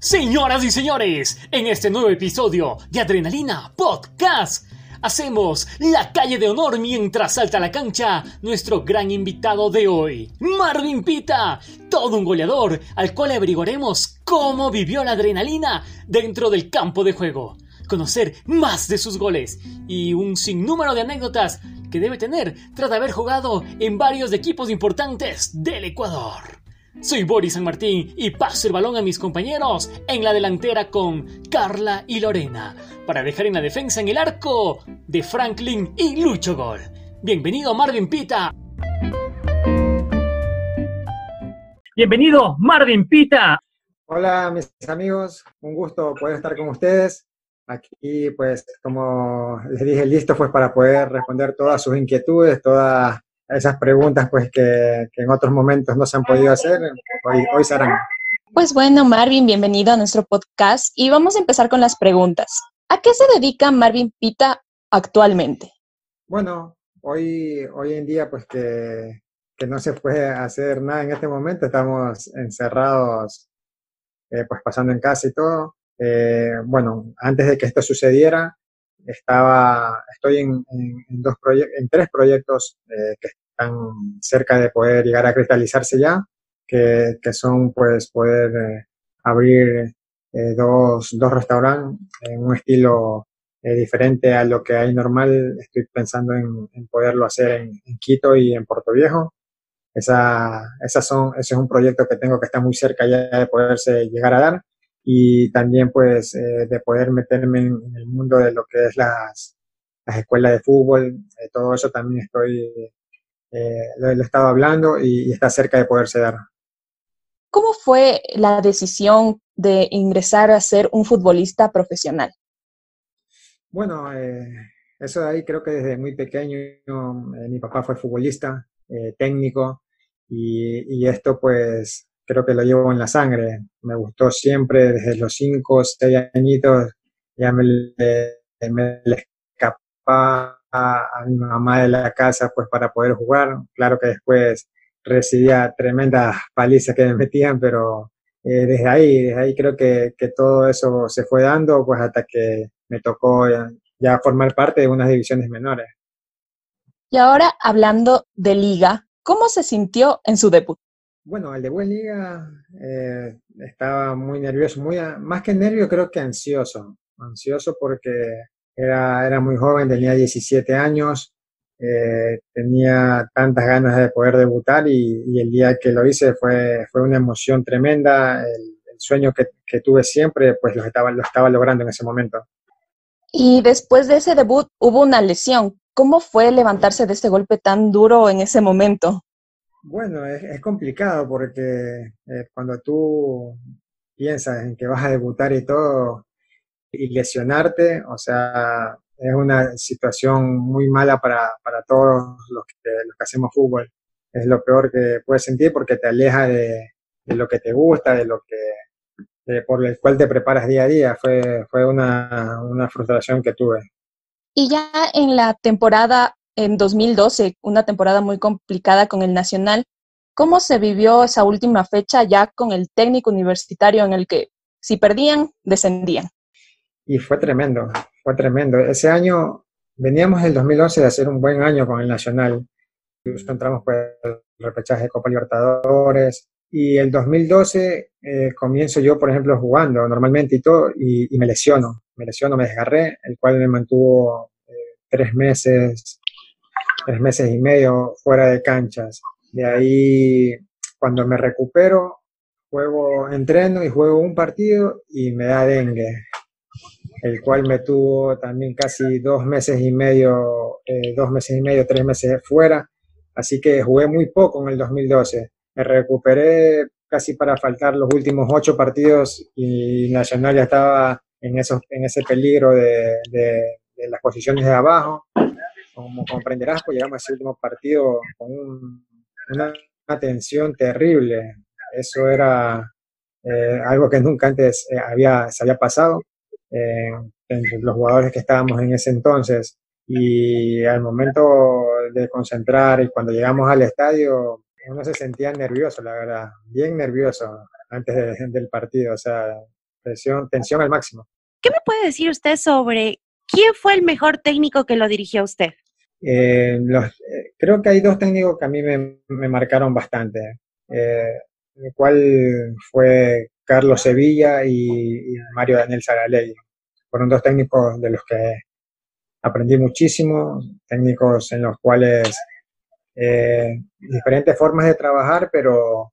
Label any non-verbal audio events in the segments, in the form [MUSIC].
Señoras y señores, en este nuevo episodio de Adrenalina Podcast, hacemos la calle de honor mientras salta a la cancha nuestro gran invitado de hoy, Marvin Pita, todo un goleador al cual averiguaremos cómo vivió la adrenalina dentro del campo de juego, conocer más de sus goles y un sinnúmero de anécdotas que debe tener tras haber jugado en varios equipos importantes del Ecuador. Soy Boris San Martín y paso el balón a mis compañeros en la delantera con Carla y Lorena para dejar en la defensa en el arco de Franklin y Lucho Gol. Bienvenido Marvin Pita. Bienvenido Marvin Pita. Hola mis amigos, un gusto poder estar con ustedes. Aquí pues como les dije listo pues para poder responder todas sus inquietudes, todas esas preguntas pues que, en otros momentos no se han podido hacer, hoy, hoy se harán. Pues bueno, Marvin, bienvenido a nuestro podcast y vamos a empezar con las preguntas. ¿A qué se dedica Marvin Pita actualmente? Bueno, hoy, hoy en día pues que, que no se puede hacer nada en este momento, estamos encerrados eh, pues pasando en casa y todo. Eh, bueno, antes de que esto sucediera, estaba, estoy en, dos en tres proyectos eh, que están cerca de poder llegar a cristalizarse ya, que, que son pues poder eh, abrir eh, dos, dos restaurantes en un estilo diferente a lo que hay normal. Estoy pensando en, en poderlo hacer en, en, Quito y en Puerto Viejo. Esa, esas son, ese es un proyecto que tengo que está muy cerca ya de poderse llegar a dar y también pues eh, de poder meterme en, el mundo de lo que es las, las escuelas de fútbol, eh, todo eso también estoy, eh, lo, he estado hablando y, está cerca de poderse dar. ¿Cómo fue la decisión de ingresar a ser un futbolista profesional? Bueno, eso de ahí creo que desde muy pequeño mi papá fue futbolista, técnico, y, y, esto pues creo que lo llevo en la sangre. Me gustó siempre desde los 5, 6 añitos, ya me, me escapaba a, mi mamá de la casa pues para poder jugar. Claro que después recibía tremendas palizas que me metían, pero eh, desde ahí, desde ahí creo que, que, todo eso se fue dando pues hasta que me tocó ya, ya formar parte de unas divisiones menores. Y ahora hablando de liga, ¿cómo se sintió en su debut? Bueno, el de Buen Liga eh, estaba muy nervioso, muy más que nervio creo que ansioso, ansioso porque era, era muy joven, tenía 17 años, eh, tenía tantas ganas de poder debutar y, el día que lo hice fue, fue una emoción tremenda, el, sueño que, que, tuve siempre pues lo estaba, lo estaba logrando en ese momento. Y después de ese debut hubo una lesión, ¿cómo fue levantarse de ese golpe tan duro en ese momento? Bueno, es, complicado porque eh, cuando tú piensas en que vas a debutar y todo y lesionarte, o sea, es una situación muy mala para, para todos los que, los que hacemos fútbol. Es lo peor que puedes sentir porque te aleja de, de lo que te gusta, de lo que por el cual te preparas día a día. Fue, fue una, una frustración que tuve. Y ya en la temporada en 2012, una temporada muy complicada con el Nacional. ¿Cómo se vivió esa última fecha ya con el técnico universitario en el que si perdían, descendían? Y fue tremendo, fue tremendo. Ese año veníamos el 2011 de hacer un buen año con el Nacional. Incluso entramos por el repechaje de Copa Libertadores. Y el 2012 eh, comienzo yo, por ejemplo, jugando normalmente y todo, y, y, me lesiono. Me lesiono, me desgarré, el cual me mantuvo eh, tres meses tres meses y medio fuera de canchas. De ahí, cuando me recupero, juego, entreno y juego un partido y me da dengue, el cual me tuvo también casi dos meses y medio, eh, dos meses y medio, tres meses fuera. Así que jugué muy poco en el 2012. Me recuperé casi para faltar los últimos ocho partidos y Nacional ya estaba en, esos, en ese peligro de, de, de las posiciones de abajo como comprenderás, pues llegamos a ese último partido con una, tensión terrible. Eso era eh, algo que nunca antes eh, había, se había pasado eh, entre los jugadores que estábamos en ese entonces. Y al momento de concentrar y cuando llegamos al estadio, uno se sentía nervioso, la verdad, bien nervioso antes del partido. O sea, presión, tensión al máximo. ¿Qué me puede decir usted sobre quién fue el mejor técnico que lo dirigió a usted? Eh, los, eh, creo que hay dos técnicos que a mí me, marcaron bastante, eh, el cual fue Carlos Sevilla y, Mario Daniel Saralegui. Fueron dos técnicos de los que aprendí muchísimo, técnicos en los cuales eh, diferentes formas de trabajar, pero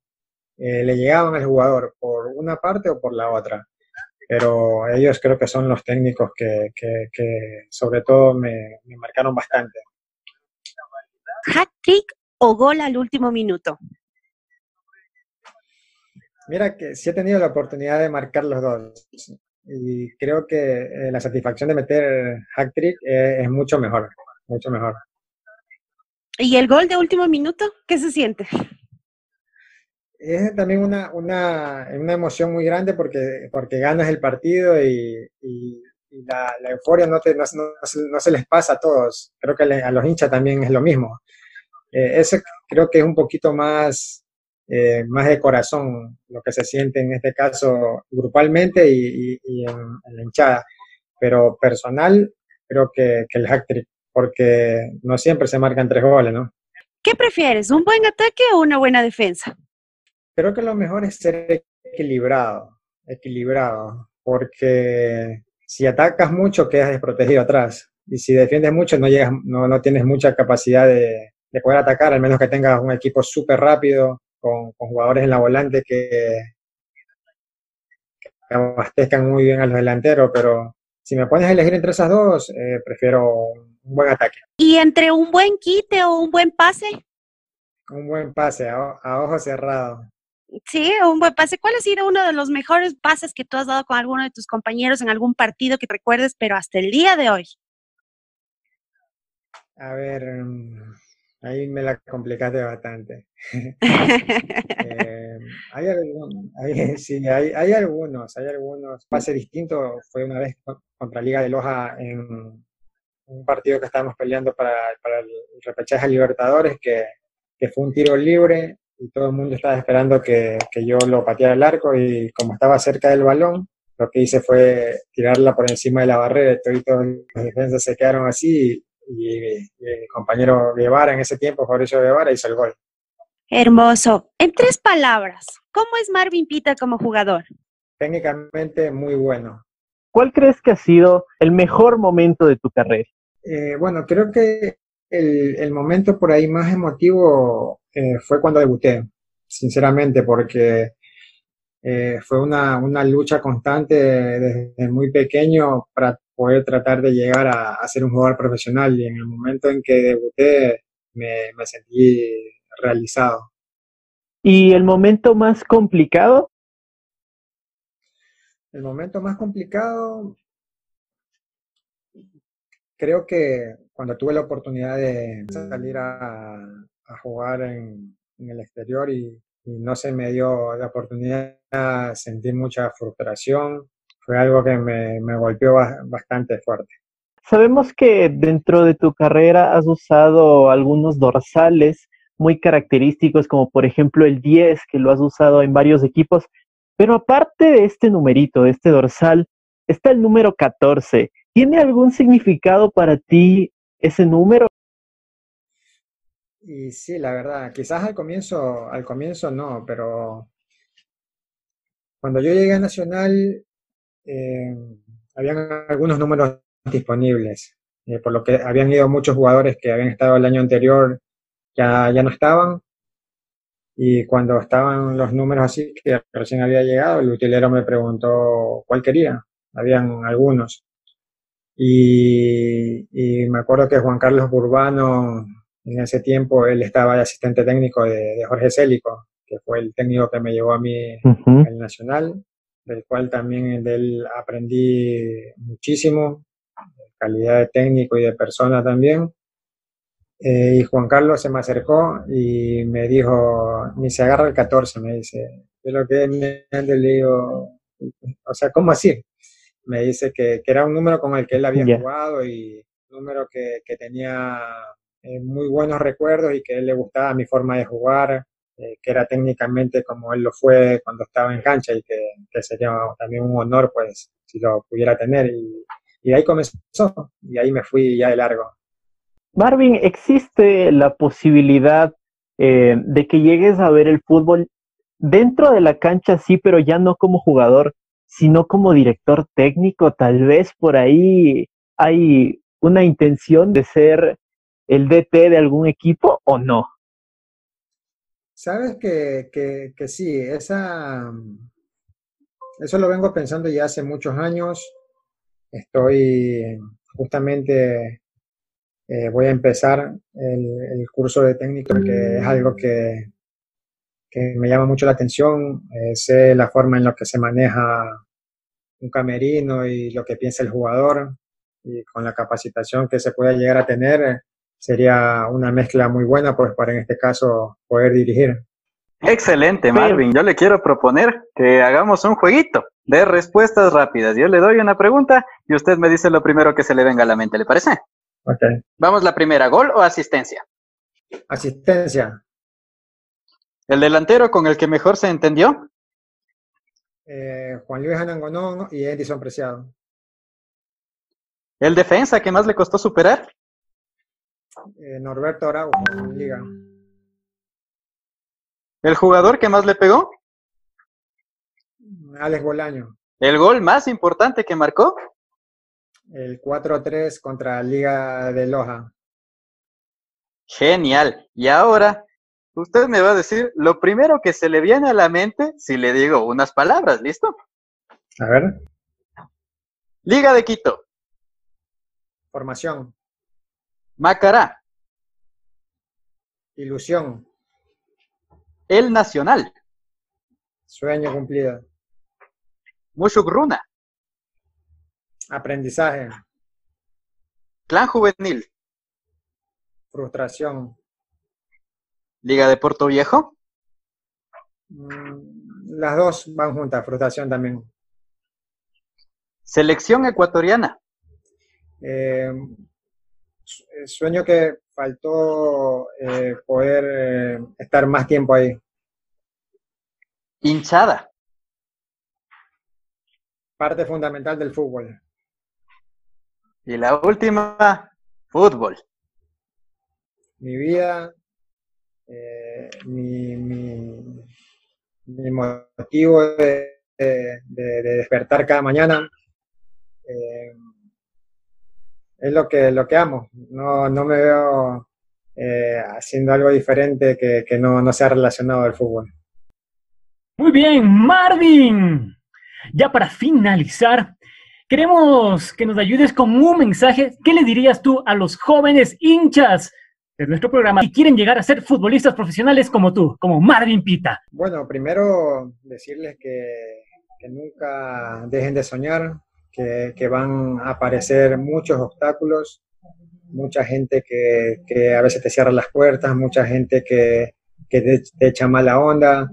eh, le llegaban al jugador por una parte o por la otra. Pero ellos creo que son los técnicos que, que, sobre todo me marcaron bastante. ¿Hat-trick o gol al último minuto? Mira que sí he tenido la oportunidad de marcar los dos y creo que eh, la satisfacción de meter hack trick eh, es mucho mejor, mucho mejor. ¿Y el gol de último minuto? ¿Qué se siente? Es también una, una, una emoción muy grande porque, porque ganas el partido y, y, y la, la, euforia no, te, no, no, no, se les pasa a todos. Creo que a los hinchas también es lo mismo. Eh, eso creo que es un poquito más, eh, más de corazón lo que se siente en este caso grupalmente y, y, y en, en, la hinchada. Pero personal, creo que, que el hack trick, porque no siempre se marcan tres goles, ¿no? ¿Qué prefieres, un buen ataque o una buena defensa? Creo que lo mejor es ser equilibrado, equilibrado, porque si atacas mucho quedas desprotegido atrás y si defiendes mucho no llegas, no, no tienes mucha capacidad de, de poder atacar, al menos que tengas un equipo súper rápido con, con, jugadores en la volante que, que, abastezcan muy bien a los delanteros, pero si me pones a elegir entre esas dos, eh, prefiero un buen ataque. ¿Y entre un buen quite o un buen pase? Un buen pase, a, a ojo cerrado. Sí, un buen pase. ¿Cuál ha sido uno de los mejores pases que tú has dado con alguno de tus compañeros en algún partido que recuerdes, pero hasta el día de hoy? A ver, mm, ahí me la complicaste bastante. [LAUGHS] eh, hay, algún, hay, [LAUGHS] sí, hay, algunos, hay algunos. Pase distinto fue una vez contra Liga de Loja en un partido que estábamos peleando para, el repechaje Libertadores, que, que fue un tiro libre y todo el mundo estaba esperando que, que, yo lo pateara al arco y como estaba cerca del balón, lo que hice fue tirarla por encima de la barrera y todos los defensas se quedaron así y, y, el compañero Guevara en ese tiempo, Fabricio Guevara, hizo el gol. Hermoso. En tres palabras, ¿cómo es Marvin Pita como jugador? Técnicamente muy bueno. ¿Cuál crees que ha sido el mejor momento de tu carrera? Eh, bueno, creo que el, el, momento por ahí más emotivo eh, fue cuando debuté, sinceramente, porque eh, fue una, una, lucha constante desde muy pequeño para poder tratar de llegar a, a, ser un jugador profesional y en el momento en que debuté me, me sentí realizado. ¿Y el momento más complicado? El momento más complicado, creo que cuando tuve la oportunidad de salir a, a jugar en, en, el exterior y, y, no se me dio la oportunidad, sentí mucha frustración, fue algo que me, me golpeó bastante fuerte. Sabemos que dentro de tu carrera has usado algunos dorsales muy característicos, como por ejemplo el 10, que lo has usado en varios equipos, pero aparte de este numerito, de este dorsal, está el número 14. ¿Tiene algún significado para ti ese número? Y sí, la verdad, quizás al comienzo, al comienzo no, pero cuando yo llegué a Nacional, eh, habían algunos números disponibles, eh, por lo que habían ido muchos jugadores que habían estado el año anterior, ya, ya no estaban, y cuando estaban los números así, que recién había llegado, el utilero me preguntó cuál quería, habían algunos. Y, y me acuerdo que Juan Carlos Urbano en ese tiempo él estaba de asistente técnico de, de, Jorge Célico, que fue el técnico que me llevó a mí uh -huh. al Nacional, del cual también de él aprendí muchísimo, calidad de técnico y de persona también. Eh, y Juan Carlos se me acercó y me dijo, ni se agarra el 14, me dice. Yo lo que le digo, o sea, ¿cómo así? Me dice que, que era un número con el que él había yeah. jugado y un número que, que tenía eh, muy buenos recuerdos y que a él le gustaba mi forma de jugar, eh, que era técnicamente como él lo fue cuando estaba en cancha y que, sería también un honor, pues, si lo pudiera tener. Y, ahí comenzó, y ahí me fui ya de largo. Marvin, ¿existe la posibilidad eh, de que llegues a ver el fútbol dentro de la cancha, sí, pero ya no como jugador, sino como director técnico? Tal vez por ahí hay una intención de ser el DT de algún equipo o no. Sabes que, que, sí, esa, eso lo vengo pensando ya hace muchos años. Estoy justamente, eh, voy a empezar el, curso de técnico, que es algo que, que me llama mucho la atención. Eh, sé la forma en la que se maneja un camerino y lo que piensa el jugador y con la capacitación que se pueda llegar a tener, sería una mezcla muy buena pues para en este caso poder dirigir. Excelente, Marvin. Yo le quiero proponer que hagamos un jueguito de respuestas rápidas. Yo le doy una pregunta y usted me dice lo primero que se le venga a la mente, ¿le parece? Ok. Vamos la primera, ¿gol o asistencia? Asistencia. ¿El delantero con el que mejor se entendió? Eh, Juan Luis Anangonón y Edison Preciado. ¿El defensa que más le costó superar? Eh, Norberto Araujo, en Liga. ¿El jugador que más le pegó? Alex Bolaño. ¿El gol más importante que marcó? El 4-3 contra Liga de Loja. Genial. Y ahora, usted me va a decir lo primero que se le viene a la mente si le digo unas palabras, ¿listo? A ver. Liga de Quito. Formación. Macará. Ilusión. El Nacional. Sueño cumplido. Mushugruna. Aprendizaje. Clan Juvenil. Frustración. Liga de Puerto Viejo. Mm, las dos van juntas, frustración también. Selección ecuatoriana. Eh, sueño que faltó eh, poder eh, estar más tiempo ahí. Hinchada. Parte fundamental del fútbol. Y la última, fútbol. Mi vida, eh, mi, mi, motivo de, despertar cada mañana es lo que, lo que amo. No, no me veo eh, haciendo algo diferente que, que no, no sea relacionado al fútbol. Muy bien, Marvin. Ya para finalizar, queremos que nos ayudes con un mensaje. ¿Qué le dirías tú a los jóvenes hinchas de nuestro programa que quieren llegar a ser futbolistas profesionales como tú, como Marvin Pita? Bueno, primero decirles que, que nunca dejen de soñar, que, van a aparecer muchos obstáculos, mucha gente que, a veces te cierra las puertas, mucha gente que, te, echa mala onda,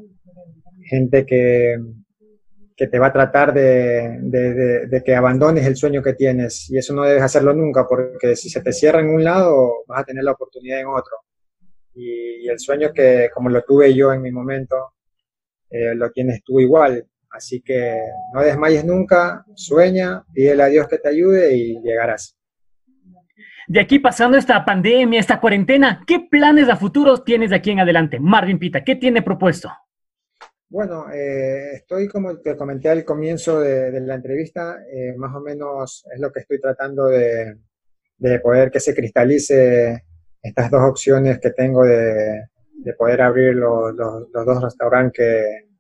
gente que, que te va a tratar de, que abandones el sueño que tienes. Y eso no debes hacerlo nunca, porque si se te cierra en un lado, vas a tener la oportunidad en otro. Y, el sueño que, como lo tuve yo en mi momento, eh, lo tienes tú igual. Así que no desmayes nunca, sueña, pídele a Dios que te ayude y llegarás. De aquí pasando esta pandemia, esta cuarentena, ¿qué planes a futuro tienes de aquí en adelante? Marvin Pita, ¿qué tiene propuesto? Bueno, eh, estoy como te comenté al comienzo de, la entrevista, eh, más o menos es lo que estoy tratando de, poder que se cristalice estas dos opciones que tengo de, poder abrir los, los dos restaurantes que,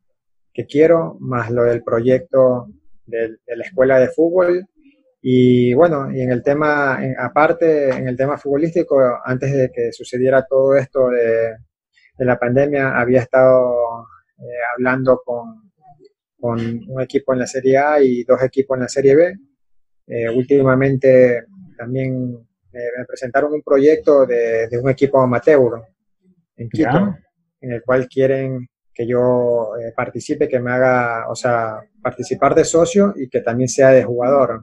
que quiero, más lo del proyecto de, la escuela de fútbol. Y bueno, y en el tema, aparte, en el tema futbolístico, antes de que sucediera todo esto de, la pandemia, había estado eh, hablando con, con, un equipo en la Serie A y dos equipos en la Serie B. Eh, últimamente también me presentaron un proyecto de, un equipo amateur en Quito, en el cual quieren que yo eh, participe, que me haga, o sea, participar de socio y que también sea de jugador.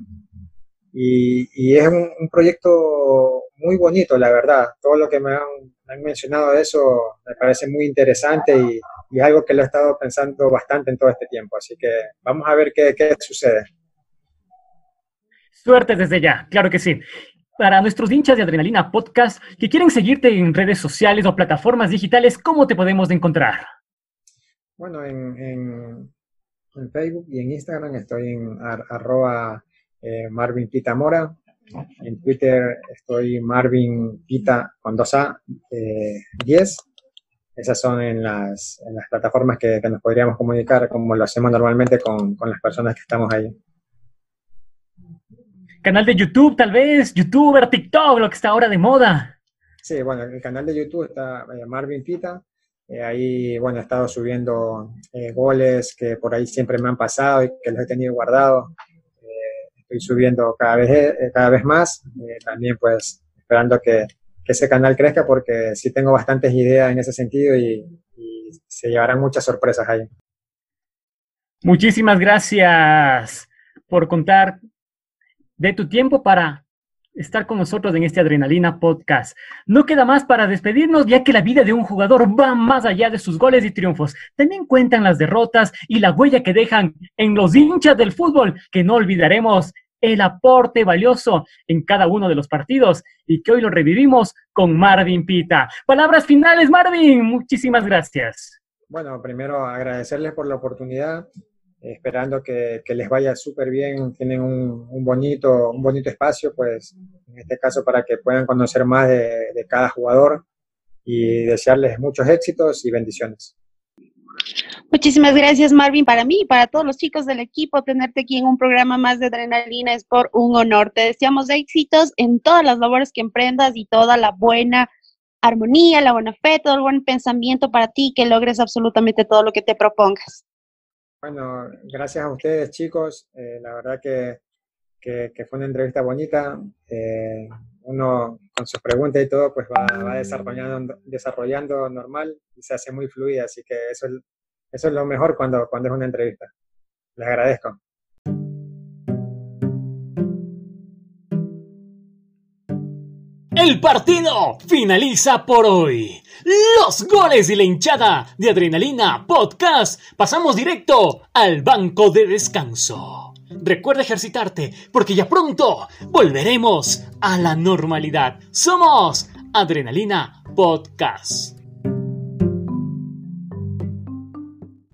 y, es un, proyecto muy bonito, la verdad. Todo lo que me han, mencionado de eso me parece muy interesante y, algo que lo he estado pensando bastante en todo este tiempo. Así que vamos a ver qué, qué sucede. Suerte desde ya, claro que sí. Para nuestros hinchas de Adrenalina Podcast que quieren seguirte en redes sociales o plataformas digitales, ¿cómo te podemos encontrar? Bueno, en, Facebook y en Instagram estoy en arroba eh, Marvin Pita Mora. En Twitter estoy Marvin Pita con 2A 10. Eh, Esas son en las, plataformas que, nos podríamos comunicar como lo hacemos normalmente con, las personas que estamos ahí. Canal de YouTube, tal vez, youtuber, TikTok, lo que está ahora de moda. Sí, bueno, el canal de YouTube está eh, Marvin Pita. Ahí, bueno, he estado subiendo goles que por ahí siempre me han pasado y que los he tenido guardados estoy subiendo cada vez, eh, cada vez más. Eh, también pues esperando que, ese canal crezca porque sí tengo bastantes ideas en ese sentido y, se llevarán muchas sorpresas ahí. Muchísimas gracias por contar de tu tiempo para estar con nosotros en este Adrenalina Podcast. No queda más para despedirnos, ya que la vida de un jugador va más allá de sus goles y triunfos. También cuentan las derrotas y la huella que dejan en los hinchas del fútbol, que no olvidaremos el aporte valioso en cada uno de los partidos y que hoy lo revivimos con Marvin Pita. Palabras finales, Marvin. Muchísimas gracias. Bueno, primero agradecerles por la oportunidad, esperando que, les vaya súper bien. Tienen un, bonito, un bonito espacio, pues en este caso para que puedan conocer más de cada jugador y desearles muchos éxitos y bendiciones. Muchísimas gracias, Marvin. Para mí y para todos los chicos del equipo, tenerte aquí en un programa más de Adrenalina es por un honor. Te deseamos éxitos en todas las labores que emprendas y toda la buena armonía, la buena fe, todo el buen pensamiento para ti, que logres absolutamente todo lo que te propongas. Bueno, gracias a ustedes, chicos. Eh, la verdad que, fue una entrevista bonita. Eh, uno con sus preguntas y todo, pues va, va desarrollando, desarrollando normal y se hace muy fluida. Así que eso es eso es lo mejor cuando, cuando es una entrevista. Les agradezco. El partido finaliza por hoy. Los goles y la hinchada de Adrenalina Podcast. Pasamos directo al banco de descanso. Recuerda ejercitarte porque ya pronto volveremos a la normalidad. Somos Adrenalina Podcast.